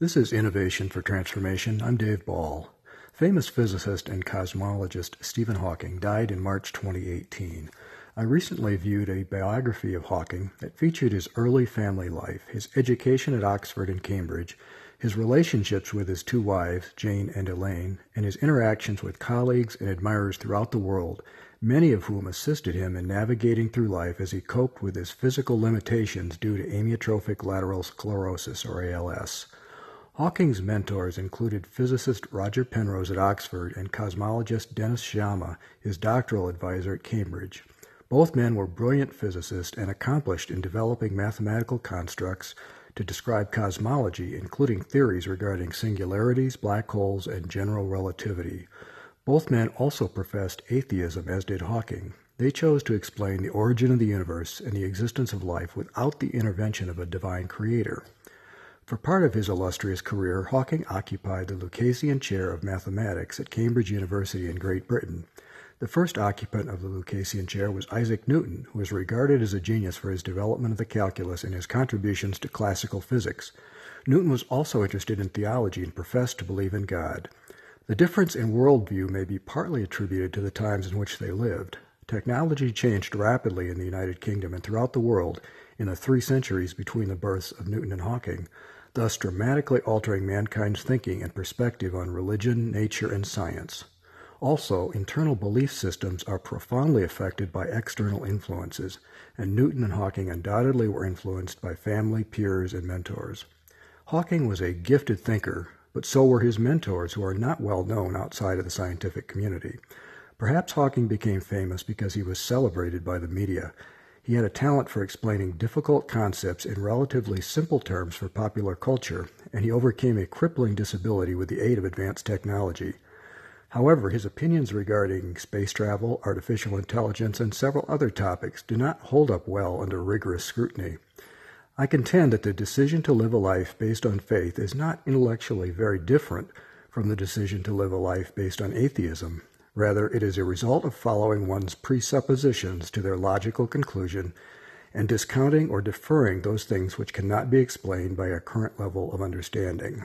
This is Innovation for Transformation. I'm Dave Ball. Famous physicist and cosmologist Stephen Hawking died in March 2018. I recently viewed a biography of Hawking that featured his early family life, his education at Oxford and Cambridge, his relationships with his two wives, Jane and Elaine, and his interactions with colleagues and admirers throughout the world, many of whom assisted him in navigating through life as he coped with his physical limitations due to amyotrophic lateral sclerosis, or ALS. Hawking's mentors included physicist Roger Penrose at Oxford and cosmologist Dennis Sciama, his doctoral advisor at Cambridge. Both men were brilliant physicists and accomplished in developing mathematical constructs to describe cosmology, including theories regarding singularities, black holes, and general relativity. Both men also professed atheism, as did Hawking. They chose to explain the origin of the universe and the existence of life without the intervention of a divine creator. For part of his illustrious career, Hawking occupied the Lucasian Chair of Mathematics at Cambridge University in Great Britain. The first occupant of the Lucasian Chair was Isaac Newton, who is regarded as a genius for his development of the calculus and his contributions to classical physics. Newton was also interested in theology and professed to believe in God. The difference in worldview may be partly attributed to the times in which they lived. Technology changed rapidly in the United Kingdom and throughout the world in the three centuries between the births of Newton and Hawking thus dramatically altering mankind's thinking and perspective on religion, nature, and science. Also, internal belief systems are profoundly affected by external influences, and Newton and Hawking undoubtedly were influenced by family, peers, and mentors. Hawking was a gifted thinker, but so were his mentors, who are not well known outside of the scientific community. Perhaps Hawking became famous because he was celebrated by the media, he had a talent for explaining difficult concepts in relatively simple terms for popular culture, and he overcame a crippling disability with the aid of advanced technology. However, his opinions regarding space travel, artificial intelligence, and several other topics do not hold up well under rigorous scrutiny. I contend that the decision to live a life based on faith is not intellectually very different from the decision to live a life based on atheism, Rather, it is a result of following one's presuppositions to their logical conclusion and discounting or deferring those things which cannot be explained by a current level of understanding.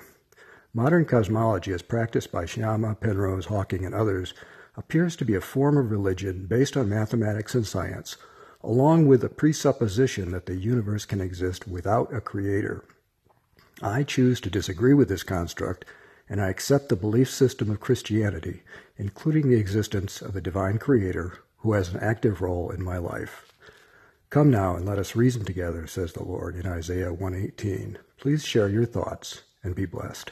Modern cosmology, as practiced by Sciama, Penrose, Hawking, and others, appears to be a form of religion based on mathematics and science, along with the presupposition that the universe can exist without a creator. I choose to disagree with this construct and I accept the belief system of Christianity, including the existence of a divine creator who has an active role in my life. Come now and let us reason together, says the Lord in Isaiah 118. Please share your thoughts and be blessed.